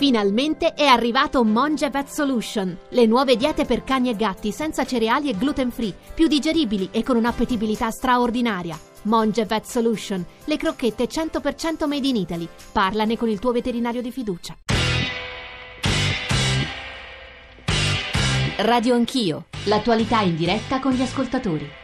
Finalmente è arrivato Monge Vet Solution, le nuove diete per cani e gatti senza cereali e gluten free, più digeribili e con un'appetibilità straordinaria. Monge Vet Solution, le crocchette 100% made in Italy. Parlane con il tuo veterinario di fiducia. Radio Anch'io, l'attualità in diretta con gli ascoltatori.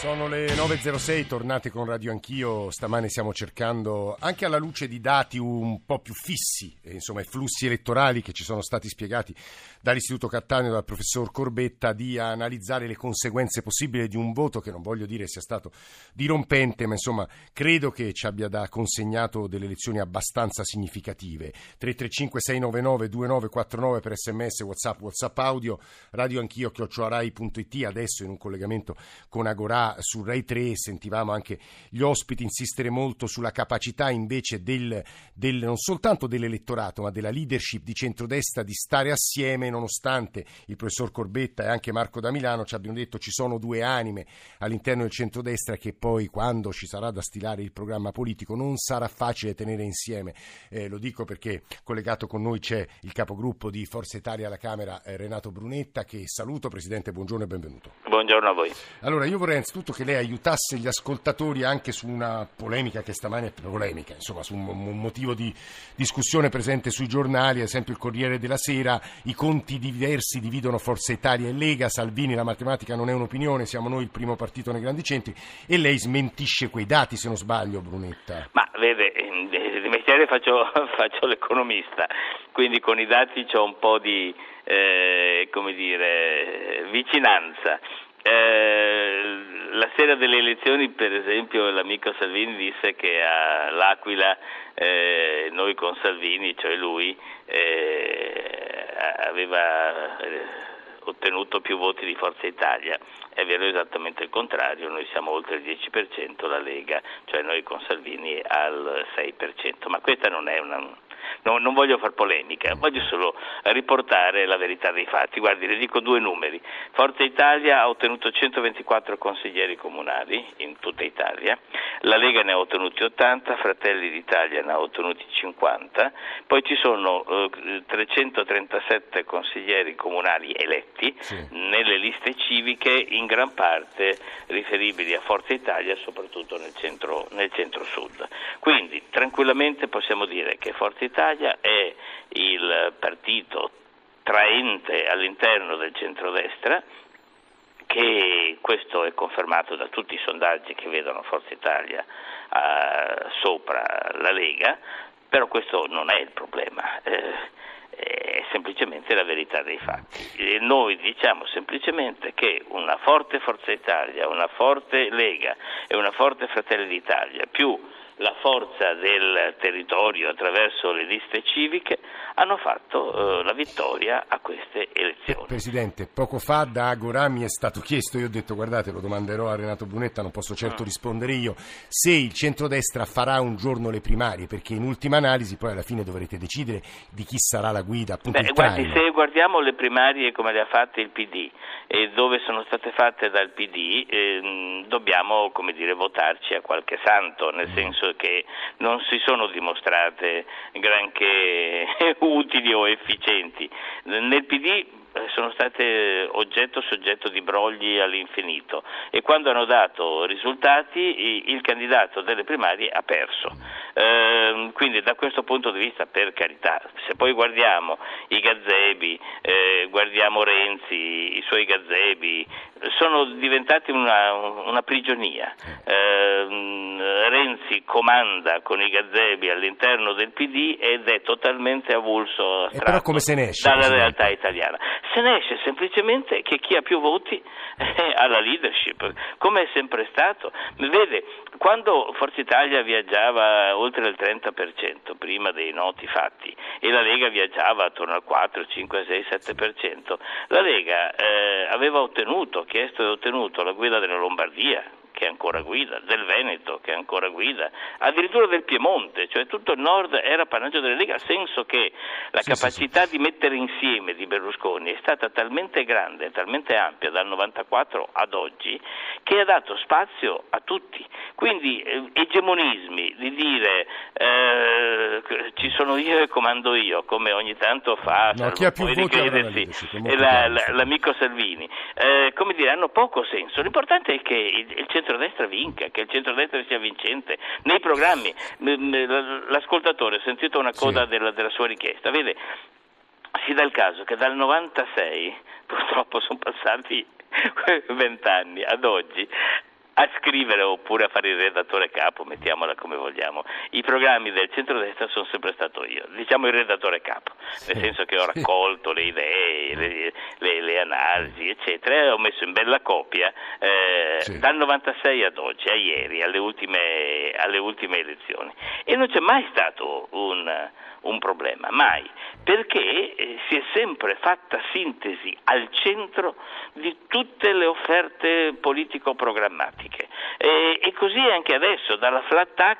Sono le 9.06, tornate con Radio Anch'io. Stamane stiamo cercando, anche alla luce di dati un po' più fissi, insomma, i flussi elettorali che ci sono stati spiegati dall'Istituto Cattaneo, dal professor Corbetta, di analizzare le conseguenze possibili di un voto che non voglio dire sia stato dirompente, ma insomma, credo che ci abbia da consegnato delle lezioni abbastanza significative. 335-699-2949 per sms, whatsapp, whatsapp audio, Radio Anch'io, chioccioarai.it, adesso in un collegamento con Agorà su Rai 3 sentivamo anche gli ospiti insistere molto sulla capacità invece del, del, non soltanto dell'elettorato ma della leadership di centrodestra di stare assieme nonostante il professor Corbetta e anche Marco da Milano ci abbiano detto ci sono due anime all'interno del centrodestra che poi quando ci sarà da stilare il programma politico non sarà facile tenere insieme. Eh, lo dico perché collegato con noi c'è il capogruppo di Forza Italia alla Camera eh, Renato Brunetta che saluto. Presidente, buongiorno e benvenuto. Buongiorno a voi. Allora io vorrei innanzitutto che lei aiutasse gli ascoltatori anche su una polemica che stamane è polemica, insomma su un, un motivo di discussione presente sui giornali, ad esempio il Corriere della Sera, i conti diversi dividono Forza Italia e Lega, Salvini la matematica non è un'opinione, siamo noi il primo partito nei grandi centri e lei smentisce quei dati se non sbaglio Brunetta. Ma vede, di mestiere faccio, faccio l'economista, quindi con i dati ho un po' di eh, come dire, vicinanza. Eh, la sera delle elezioni, per esempio, l'amico Salvini disse che all'Aquila eh, noi con Salvini, cioè lui, eh, aveva eh, ottenuto più voti di Forza Italia. È vero esattamente il contrario, noi siamo oltre il 10%, la Lega, cioè noi con Salvini al 6%, ma questa non è una no, non voglio far polemica, voglio solo riportare la verità dei fatti. Guardi, le dico due numeri. Forza Italia ha ottenuto 124 consiglieri comunali in tutta Italia, la Lega ne ha ottenuti 80, Fratelli d'Italia ne ha ottenuti 50, poi ci sono eh, 337 consiglieri comunali eletti sì. nelle liste civiche, in gran parte riferibili a Forza Italia, soprattutto nel centro, nel centro sud. Quindi tranquillamente possiamo dire che Forza Italia Italia è il partito traente all'interno del centrodestra che questo è confermato da tutti i sondaggi che vedono Forza Italia uh, sopra la Lega, però questo non è il problema. Eh, è semplicemente la verità dei fatti. E noi diciamo semplicemente che una forte Forza Italia, una forte Lega e una forte Fratelli d'Italia più la forza del territorio attraverso le liste civiche hanno fatto eh, la vittoria a queste elezioni. Presidente, poco fa da Agora mi è stato chiesto, io ho detto guardate lo domanderò a Renato Brunetta, non posso certo mm. rispondere io, se il centrodestra farà un giorno le primarie, perché in ultima analisi poi alla fine dovrete decidere di chi sarà la guida. Appunto, Beh, guardi, se guardiamo le primarie come le ha fatte il PD e dove sono state fatte dal PD, eh, dobbiamo come dire, votarci a qualche santo, nel mm. senso che non si sono dimostrate granché utili o efficienti. Nel PD sono state oggetto soggetto di brogli all'infinito e quando hanno dato risultati il candidato delle primarie ha perso. Eh, quindi da questo punto di vista per carità, se poi guardiamo i gazebi, eh, guardiamo Renzi, i suoi gazebi, sono diventati una, una prigionia. Eh, Renzi comanda con i gazebi all'interno del PD ed è totalmente avulso dalla realtà italiana. Se ne esce semplicemente che chi ha più voti ha la leadership, come è sempre stato. Vede, quando Forza Italia viaggiava oltre il 30% prima dei noti fatti e la Lega viaggiava attorno al 4, 5, 6, 7%, la Lega eh, aveva ottenuto, chiesto e ottenuto la guida della Lombardia, che ancora guida, del Veneto che ancora guida, addirittura del Piemonte, cioè tutto il nord era appannaggio della Lega, senso che la sì, capacità sì, sì. di mettere insieme di Berlusconi è stata talmente grande, talmente ampia dal 94 ad oggi che ha dato spazio a tutti. Quindi eh, egemonismi di dire eh, ci sono io e comando io, come ogni tanto fa no, chi ha più voti la, la, l'amico Salvini, eh, come dire, hanno poco senso. L'importante è che il, il centrodestra vinca, che il centrodestra sia vincente. Nei programmi, l'ascoltatore ha sentito una coda sì. della, della sua richiesta, vede, si dà il caso che dal 96, purtroppo sono passati vent'anni ad oggi, a scrivere oppure a fare il redattore capo, mettiamola come vogliamo. I programmi del centrodestra sono sempre stato io, diciamo il redattore capo, sì, nel senso che ho raccolto le idee, le, le, le, analisi, eccetera, e ho messo in bella copia eh, sì. dal 96 ad oggi, a ieri, alle ultime, alle ultime elezioni. E non c'è mai stato un un problema, mai, perché eh, si è sempre fatta sintesi al centro di tutte le offerte politico-programmatiche e, e così anche adesso, dalla flat tax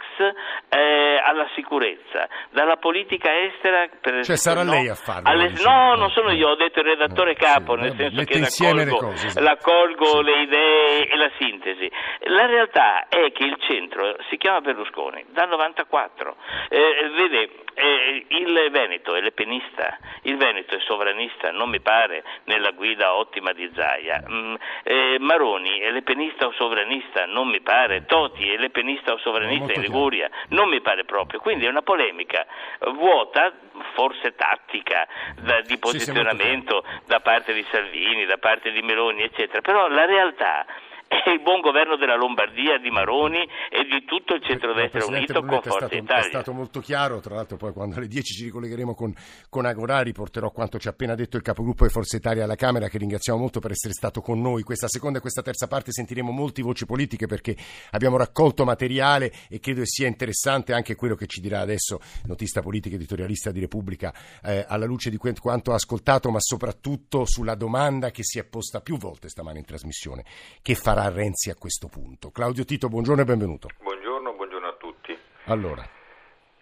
eh, alla sicurezza, dalla politica estera per Cioè sarà no, lei a farlo? Alle, no, non sono io, ho detto il redattore capo, sì, nel senso che raccolgo, cose, esatto. raccolgo sì. le idee e la sintesi. La realtà è che il centro si chiama Berlusconi dal 94. Eh, vede, eh, il Veneto è lepenista, il Veneto è sovranista, non mi pare nella guida ottima di Zaia. Mm, eh, Maroni è lepenista o sovranista, non mi pare. Toti è lepenista o sovranista in Liguria, non mi pare proprio. Quindi è una polemica vuota, forse tattica, da, di posizionamento sì, da parte di Salvini, da parte di Meloni, eccetera. Però la realtà è il buon governo della Lombardia, di Maroni e di tutto il centrodestra unito con Forza stato, Italia. È stato molto chiaro, tra l'altro poi quando alle 10 ci ricollegheremo con, con Agorà riporterò quanto ci ha appena detto il capogruppo di Forza Italia alla Camera che ringraziamo molto per essere stato con noi. Questa seconda e questa terza parte sentiremo molte voci politiche perché abbiamo raccolto materiale e credo sia interessante anche quello che ci dirà adesso notista politica editorialista di Repubblica eh, alla luce di quanto ha ascoltato ma soprattutto sulla domanda che si è posta più volte stamane in trasmissione che farà farà Renzi a questo punto. Claudio Tito, buongiorno e benvenuto. Buongiorno, buongiorno a tutti. Allora.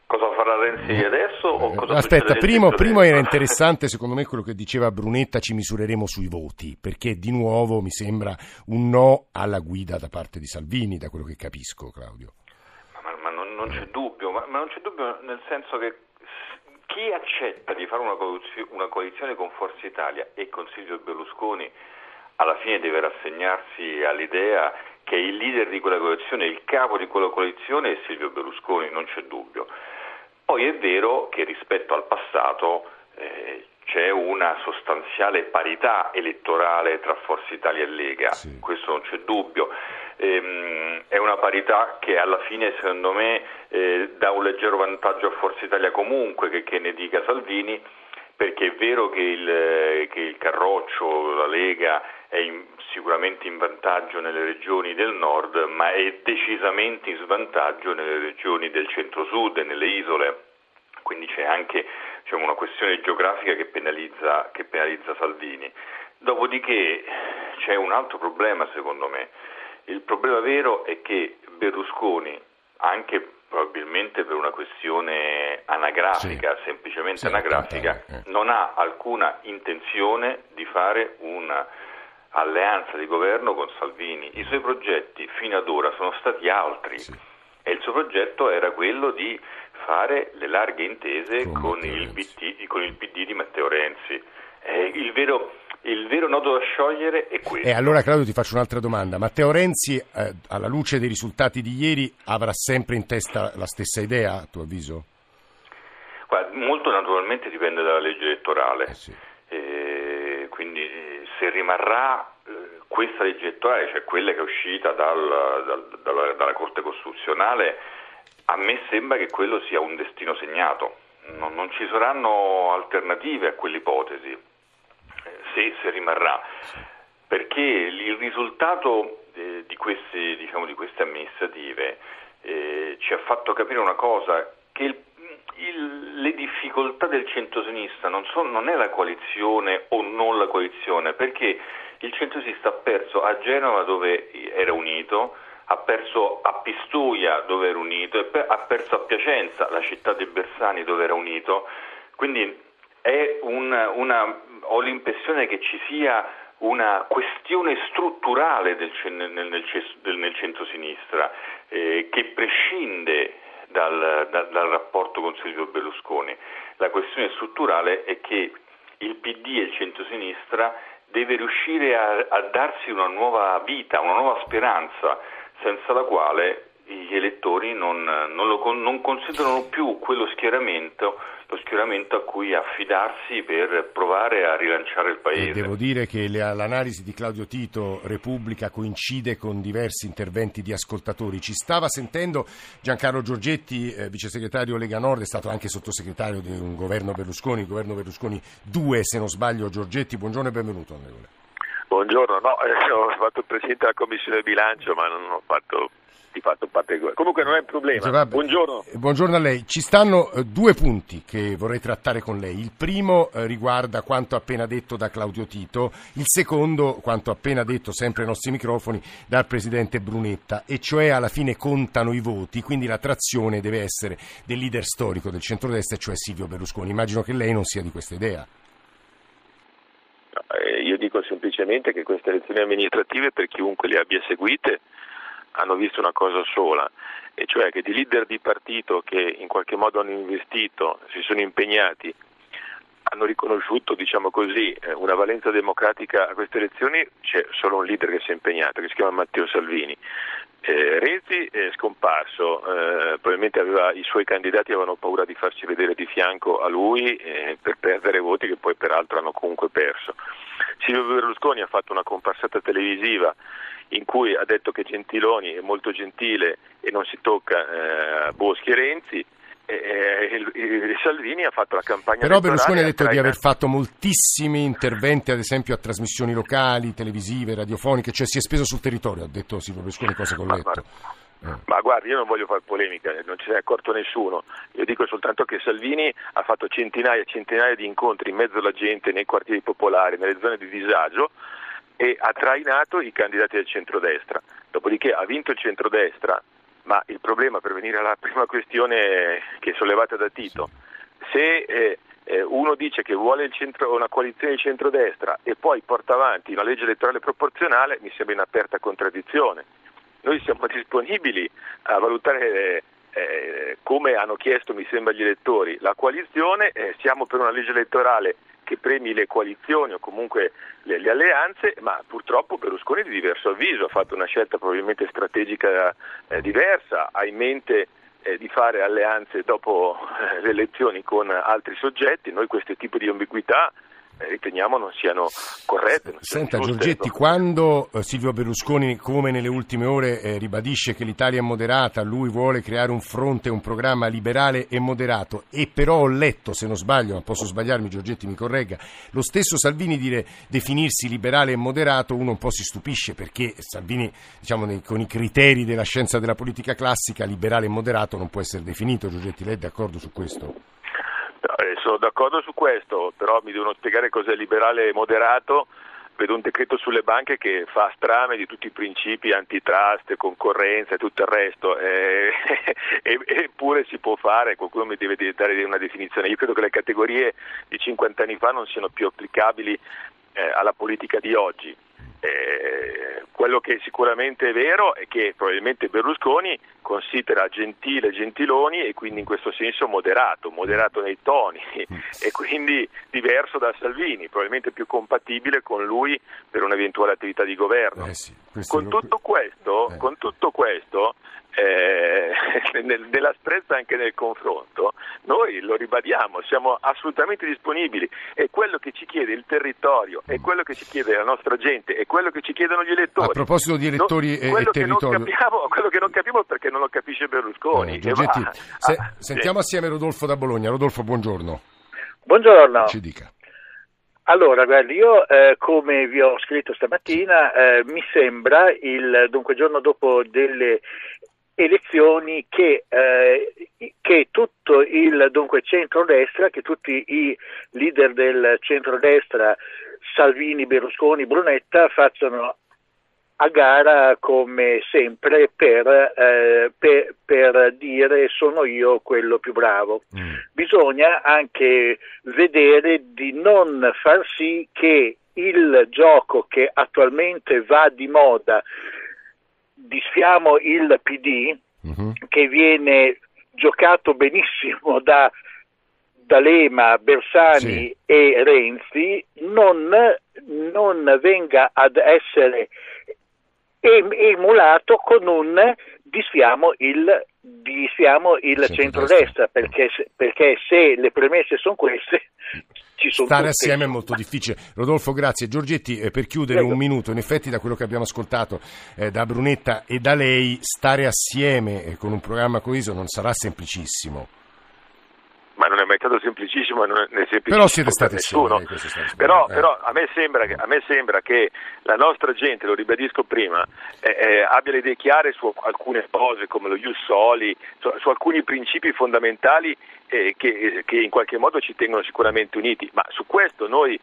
Cosa farà Renzi eh, adesso? Eh, aspetta, primo, primo, era interessante secondo me quello che diceva Brunetta, ci misureremo sui voti, perché di nuovo mi sembra un no alla guida da parte di Salvini, da quello che capisco Claudio. Ma, ma non, non, c'è dubbio, ma, ma non c'è dubbio nel senso che chi accetta di fare una coalizione, una coalizione con Forza Italia e con Silvio Berlusconi alla fine deve rassegnarsi all'idea che il leader di quella coalizione, il capo di quella coalizione è Silvio Berlusconi, non c'è dubbio. Poi è vero che rispetto al passato eh, c'è una sostanziale parità elettorale tra Forza Italia e Lega, sì. questo non c'è dubbio. Ehm, è una parità che alla fine secondo me eh, dà un leggero vantaggio a Forza Italia comunque, che, che ne dica Salvini, perché è vero che il, che il Carroccio, la Lega è in, sicuramente in vantaggio nelle regioni del nord, ma è decisamente in svantaggio nelle regioni del centro-sud e nelle isole. Quindi c'è anche diciamo, una questione geografica che penalizza, che penalizza Salvini. Dopodiché c'è un altro problema secondo me. Il problema vero è che Berlusconi, anche probabilmente per una questione anagrafica, sì. semplicemente sì, anagrafica, eh. non ha alcuna intenzione di fare un'alleanza di governo con Salvini. I suoi progetti fino ad ora sono stati altri sì. e il suo progetto era quello di fare le larghe intese con, con, il, PD, con il, PD, di Matteo Renzi. Eh, il vero il vero nodo da sciogliere è questo. E allora Claudio ti faccio un'altra domanda. Matteo Renzi, eh, alla luce dei risultati di ieri, avrà sempre in testa la stessa idea, a tuo avviso? Guarda, molto naturalmente dipende dalla legge elettorale. Eh sì. Eh, se rimarrà eh, questa legge elettorale, cioè quella che è uscita dal, dal, dalla, dalla Corte Costituzionale, a me sembra che quello sia un destino segnato. non, non ci saranno alternative a quell'ipotesi se, se rimarrà, perché il risultato eh, di, queste, diciamo, di, queste, amministrative eh, ci ha fatto capire una cosa, che il, il, le difficoltà del centro-sinistra non, sono, non è la coalizione o non la coalizione, perché il centro-sinistra ha perso a Genova dove era unito, ha perso a Pistoia dove era unito, ha perso a Piacenza, la città dei Bersani dove era unito, quindi un, una, ho l'impressione che ci sia una questione strutturale del, nel, nel, nel, nel centro-sinistra eh, che prescinde dal, dal, dal, rapporto con Silvio Berlusconi. La questione strutturale è che il PD e il centro-sinistra deve riuscire a, a darsi una nuova vita, una nuova speranza, senza la quale gli elettori non, non, lo, non considerano più quello schieramento lo schieramento a cui affidarsi per provare a rilanciare il paese. E devo dire che l'analisi di Claudio Tito, Repubblica, coincide con diversi interventi di ascoltatori. Ci stava sentendo Giancarlo Giorgetti, eh, vice segretario Lega Nord, è stato anche sottosegretario di un governo Berlusconi, il governo Berlusconi 2 se non sbaglio. Giorgetti, buongiorno e benvenuto onorevole. Buongiorno, no, eh, ho fatto il Presidente della Commissione bilancio ma non ho fatto di fatto parte del governo. Comunque non è un problema. Buongiorno. Buongiorno a lei. Ci stanno eh, due punti che vorrei trattare con lei. Il primo eh, riguarda quanto appena detto da Claudio Tito, il secondo quanto appena detto sempre ai nostri microfoni dal Presidente Brunetta, e cioè alla fine contano i voti, quindi la trazione deve essere del leader storico del centrodestra, cioè Silvio Berlusconi. Immagino che lei non sia di questa idea. Eh, io dico semplicemente che queste elezioni amministrative, per chiunque le abbia seguite, hanno visto una cosa sola, e cioè che di leader di partito che in qualche modo hanno investito, si sono impegnati, hanno riconosciuto diciamo così, eh, una valenza democratica a queste elezioni, c'è solo un leader che si è impegnato, che si chiama Matteo Salvini. Eh, Renzi è scomparso, eh, probabilmente aveva, i suoi candidati avevano paura di farsi vedere di fianco a lui eh, per perdere voti che poi peraltro hanno comunque perso. Silvio Berlusconi ha fatto una comparsata televisiva in cui ha detto che Gentiloni è molto gentile e non si tocca eh, Boschi e Renzi. E, e, Salvini ha fatto la campagna però Berlusconi ha detto di aver fatto moltissimi interventi ad esempio a trasmissioni locali, televisive, radiofoniche cioè si è speso sul territorio ha detto Silvio Berlusconi cosa che ho letto ma, eh. ma guardi, io non voglio fare polemica, non ce ne è accorto nessuno. Io dico soltanto che Salvini ha fatto centinaia e centinaia di incontri in mezzo alla gente, nei quartieri popolari, nelle zone di disagio, e ha trainato i candidati del centrodestra. Dopodiché ha vinto il centrodestra, ma il problema, per venire alla prima questione che è sollevata da Tito, se eh, eh, uno dice che vuole centro, una coalizione di centrodestra e poi porta avanti una legge elettorale proporzionale, mi sembra in aperta contraddizione. Noi siamo disponibili a valutare eh, come hanno chiesto, mi sembra, gli elettori, la coalizione, eh, siamo per una legge elettorale che premi le coalizioni o comunque le, le, alleanze, ma purtroppo Berlusconi di diverso avviso ha fatto una scelta probabilmente strategica eh, diversa, ha in mente eh, di fare alleanze dopo eh, le elezioni con altri soggetti, noi questo tipo di ambiguità riteniamo non siano corrette. Non Senta Giorgetti, quando eh, Silvio Berlusconi, come nelle ultime ore, eh, ribadisce che l'Italia è moderata, lui vuole creare un fronte, un programma liberale e moderato, e però ho letto, se non sbaglio, ma posso sbagliarmi, Giorgetti mi corregga, lo stesso Salvini dire definirsi liberale e moderato, uno un po' si stupisce perché Salvini, diciamo, nei, con i criteri della scienza della politica classica, liberale e moderato non può essere definito. Giorgetti, lei è d'accordo su questo? Sono d'accordo su questo, però mi devono spiegare cos'è liberale e moderato. Vedo un decreto sulle banche che fa strame di tutti i principi antitrust, concorrenza e tutto il resto, eh, eppure si può fare, qualcuno mi deve dare una definizione. Io credo che le categorie di 50 anni fa non siano più applicabili eh, alla politica di oggi. Eh, quello che sicuramente è vero è che probabilmente Berlusconi considera gentile Gentiloni e quindi in questo senso moderato, moderato nei toni e quindi diverso da Salvini, probabilmente più compatibile con lui per un'eventuale attività di governo. Eh sì, con, tutto questo, eh. con tutto questo eh, nella sprezza anche nel confronto, noi lo ribadiamo, siamo assolutamente disponibili, è quello che ci chiede il territorio, è quello che ci chiede la nostra gente, è quello che ci chiedono gli elettori. A proposito di elettori no, e, e territorio... Capiamo, quello che non capiamo è perché non lo capisce Berlusconi. Eh, Giorgetti, se, ah, sentiamo sì. assieme Rodolfo da Bologna. Rodolfo, buongiorno. Buongiorno. Ci dica. Allora, guardi, io eh, come vi ho scritto stamattina, eh, mi sembra il dunque giorno dopo delle elezioni che, eh, che tutto il dunque centrodestra, che tutti i leader del centrodestra, Salvini, Berlusconi, Brunetta, facciano a gara come sempre per, eh, per, per, dire sono io quello più bravo. Mm. Bisogna anche vedere di non far sì che il gioco che attualmente va di moda, disfiamo il PD, mm-hmm. che viene giocato benissimo da D'Alema, Bersani sì. e Renzi, non, non venga ad essere emulato con un disfiamo il, disfiamo il centrodestra, perché, perché, se le premesse sono queste ci sono Stare tutte. assieme è molto difficile. Rodolfo, grazie. Giorgetti, eh, per chiudere Prego. un minuto, in effetti da quello che abbiamo ascoltato eh, da Brunetta e da lei, stare assieme eh, con un programma coeso non sarà semplicissimo è stato semplicissimo e non è semplicissimo però siete stati nessuno. Assieme, però, eh. però a, me che, a, me sembra che, la nostra gente, lo ribadisco prima, eh, eh, abbia le idee chiare su alcune cose come lo Ius Soli, su, su alcuni principi fondamentali eh, che, che in qualche modo ci tengono sicuramente uniti, ma su questo noi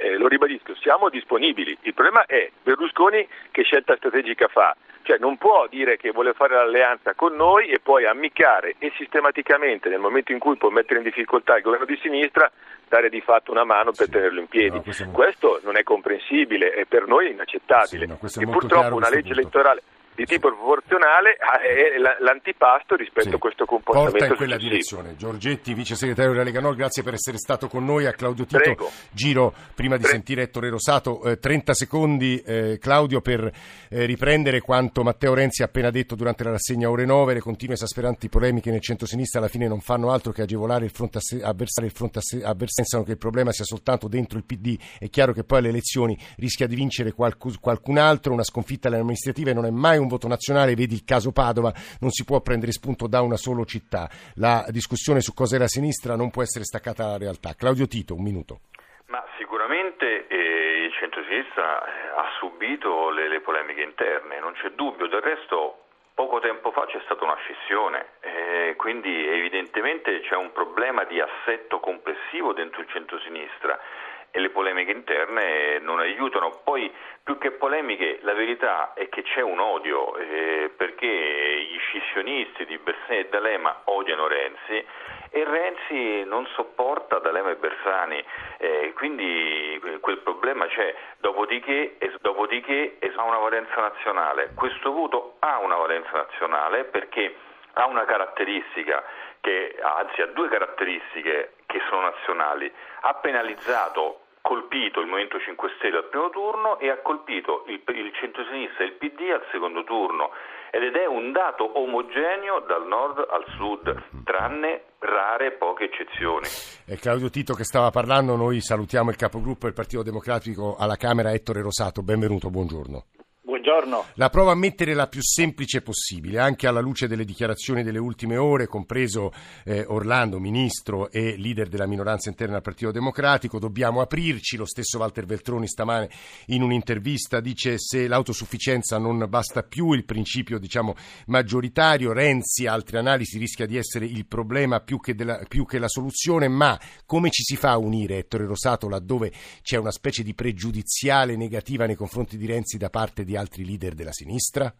eh, lo ribadisco, siamo disponibili. Il problema è Berlusconi che scelta strategica fa. Cioè non può dire che vuole fare l'alleanza con noi e poi ammiccare e sistematicamente nel momento in cui può mettere in difficoltà il governo di sinistra dare di fatto una mano per sì. tenerlo in piedi. No, questo, questo, non è comprensibile e per noi è inaccettabile. Sì, no, e purtroppo una legge punto. elettorale di tipo proporzionale è l'antipasto rispetto sì. a questo comportamento. Porta in quella direzione. Giorgetti, vice segretario della Lega Nord, grazie per essere stato con noi. A Claudio Tito Prego. giro prima di Prego. sentire Ettore Rosato. Eh, 30 secondi, eh, Claudio, per eh, riprendere quanto Matteo Renzi ha appena detto durante la rassegna Ore 9. Le continue esasperanti polemiche nel centro-sinistra alla fine non fanno altro che agevolare il fronte avversario. Il fronte avversario pensano che il problema sia soltanto dentro il PD. È chiaro che poi alle elezioni rischia di vincere qualcun altro. Una sconfitta alle amministrative non è mai un voto nazionale, vedi il caso Padova, non si può prendere spunto da una sola città. La discussione su cos'è la sinistra non può essere staccata dalla realtà. Claudio Tito, un minuto. Ma sicuramente eh, il centro-sinistra eh, ha subito le, le, polemiche interne, non c'è dubbio, del resto poco tempo fa c'è stata una scissione, eh, quindi evidentemente c'è un problema di assetto complessivo dentro il centro-sinistra e le polemiche interne non aiutano. Poi più che polemiche la verità è che c'è un odio eh, perché gli scissionisti di Bersani e D'Alema odiano Renzi e Renzi non sopporta D'Alema e Bersani, eh, quindi quel problema c'è, dopodiché, dopodiché ha una valenza nazionale. Questo voto ha una valenza nazionale perché ha una caratteristica che anzi ha due caratteristiche che sono nazionali, ha penalizzato colpito il Movimento 5 Stelle al primo turno e ha colpito il, il centro-sinistra e il PD al secondo turno ed è un dato omogeneo dal nord al sud, tranne rare poche eccezioni. È Claudio Tito che stava parlando, noi salutiamo il capogruppo del Partito Democratico alla Camera Ettore Rosato, benvenuto, buongiorno. Buongiorno. La prova a mettere la più semplice possibile, anche alla luce delle dichiarazioni delle ultime ore, compreso eh, Orlando, ministro e leader della minoranza interna al Partito Democratico. Dobbiamo aprirci. Lo stesso Walter Veltroni stamane in un'intervista dice se l'autosufficienza non basta più, il principio diciamo, maggioritario. Renzi, altre analisi, rischia di essere il problema più che, della, più che la soluzione. Ma come ci si fa a unire Ettore Rosato laddove c'è una specie di pregiudiziale negativa nei confronti di Renzi da parte di altri? Altri leader della sinistra?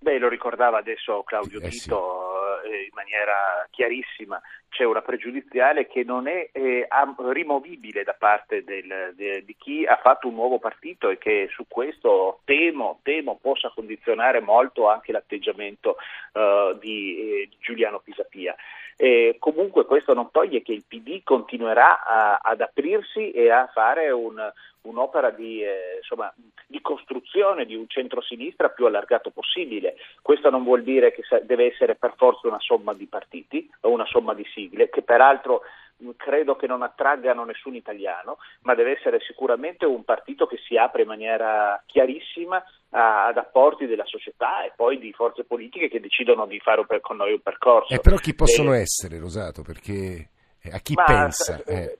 Beh, lo ricordava adesso Claudio eh, Tito sì. Eh, in maniera chiarissima, c'è una pregiudiziale che non è eh, rimovibile da parte del, de, di chi ha fatto un nuovo partito e che su questo temo, temo possa condizionare molto anche l'atteggiamento eh, di eh, Giuliano Pisapia. Eh, comunque questo non toglie che il PD continuerà a, ad aprirsi e a fare un, un'opera di, eh, insomma, di, costruzione di un centro-sinistra più allargato possibile. Questo non vuol dire che deve essere per forza una somma di partiti o una somma di sigle, che peraltro credo che non attraggano nessun italiano, ma deve essere sicuramente un partito che si apre in maniera chiarissima ad apporti della società e poi di forze politiche che decidono di fare con noi un percorso. E però chi possono e... essere, Rosato? Perché eh, a chi ma, pensa? Eh, eh.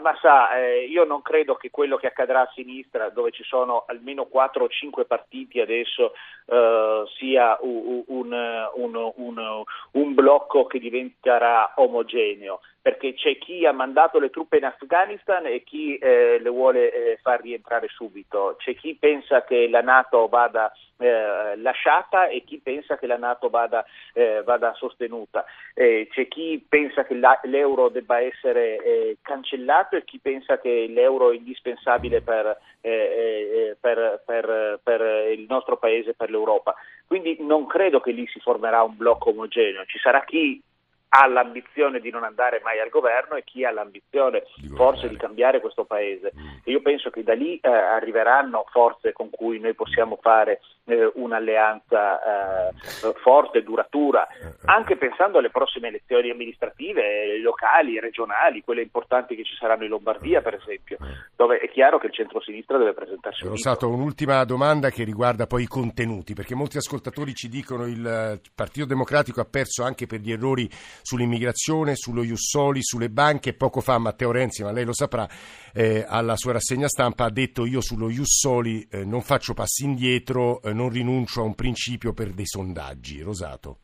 Ma sa, eh, io non credo che quello che accadrà a sinistra, dove ci sono almeno 4 o 5 partiti adesso, eh, sia un, un, un, un, blocco che diventerà omogeneo perché c'è chi ha mandato le truppe in Afghanistan e chi eh, le vuole eh, far rientrare subito, c'è chi pensa che la Nato vada eh, lasciata e chi pensa che la Nato vada, eh, vada sostenuta. C'è chi pensa che la, l'euro debba essere eh, cancellato e chi pensa che l'euro è indispensabile per, eh, per, per, per il nostro paese per l'Europa. Quindi non credo che lì si formerà un blocco omogeneo, ci sarà chi ha l'ambizione di non andare mai al governo e chi ha l'ambizione di forse di cambiare questo paese. Mm. Io penso che da lì eh, arriveranno forze con cui noi possiamo fare eh, un'alleanza eh, forte, duratura, eh, eh. anche pensando alle prossime elezioni amministrative, locali, regionali, quelle importanti che ci saranno in Lombardia per esempio, dove è chiaro che il centro-sinistra deve presentarsi un Rosato, un'ultima domanda che riguarda poi i contenuti, perché molti ascoltatori ci dicono che il Partito Democratico ha perso anche per gli errori sull'immigrazione, sullo Jussoli, sulle banche. Poco fa Matteo Renzi, ma lei lo saprà, eh, alla sua rassegna stampa ha detto io sullo Jussoli eh, non faccio passi indietro, eh, non rinuncio a un principio per dei sondaggi. Rosato.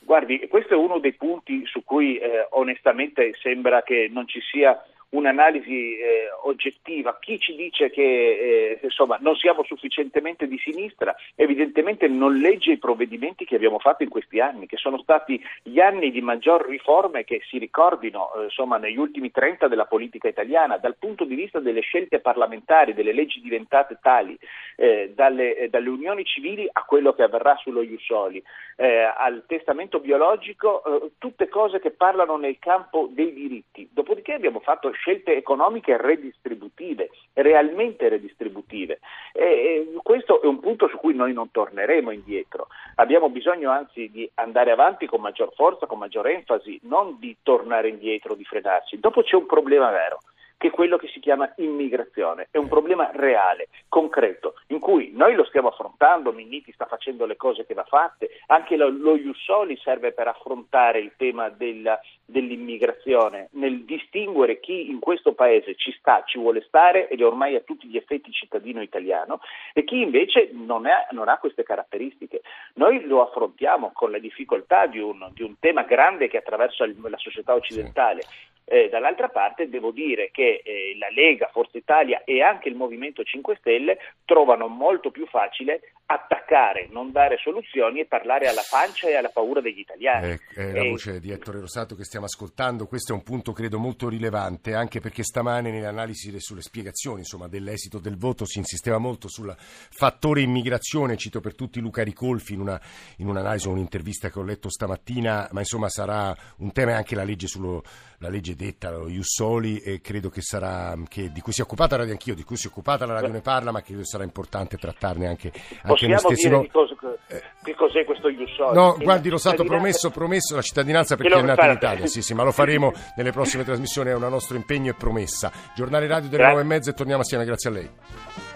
Guardi, questo è uno dei punti su cui eh, onestamente sembra che non ci sia un'analisi eh, oggettiva. Chi ci dice che eh, insomma, non siamo sufficientemente di sinistra evidentemente non legge i provvedimenti che abbiamo fatto in questi anni, che sono stati gli anni di maggior riforme che si ricordino eh, insomma, negli ultimi 30 della politica italiana, dal punto di vista delle scelte parlamentari, delle leggi diventate tali, eh, dalle, eh, dalle, unioni civili a quello che avverrà sullo Iussoli, eh, al testamento biologico, tutte cose che parlano nel campo dei diritti. Dopodiché abbiamo fatto scelte economiche redistributive, realmente redistributive. E, questo è un punto su cui noi non torneremo indietro. Abbiamo bisogno anzi di andare avanti con maggior forza, con maggior enfasi, non di tornare indietro, di frenarci. Dopo c'è un problema vero che è quello che si chiama immigrazione. È un problema reale, concreto, in cui noi lo stiamo affrontando, Minniti sta facendo le cose che va fatte, anche lo, lo Jussoli serve per affrontare il tema della, dell'immigrazione, nel distinguere chi in questo paese ci sta, ci vuole stare ed è ormai a tutti gli effetti cittadino italiano e chi invece non, è, non ha queste caratteristiche. Noi lo affrontiamo con la difficoltà di un, di un tema grande che attraversa la società occidentale. Eh, dall'altra parte devo dire che eh, la Lega, Forza Italia e anche il Movimento 5 Stelle trovano molto più facile attaccare, non dare soluzioni e parlare alla pancia e alla paura degli italiani. Eh, è la voce di Ettore Rosato che stiamo ascoltando, questo è un punto credo molto rilevante anche perché stamane nell'analisi sulle spiegazioni insomma, dell'esito del voto si insisteva molto sul fattore immigrazione, cito per tutti Luca Ricolfi in, una, in un'analisi o un'intervista che ho letto stamattina, ma insomma sarà un tema anche la legge sullo la legge detta, lo Jussoli, e credo che sarà, che, di cui si è occupata la Radio Anch'io, di cui si è occupata la Radio Ne Parla, ma credo sarà importante trattarne anche, anche noi stessi. Dire no, cosa, eh, che cos'è questo Jussoli? No, guardi Rosato, promesso, promesso la cittadinanza perché è nato in Italia, sì sì, ma lo faremo nelle prossime trasmissioni, è un nostro impegno e promessa. Giornale Radio delle nove e mezza e torniamo assieme, grazie a lei.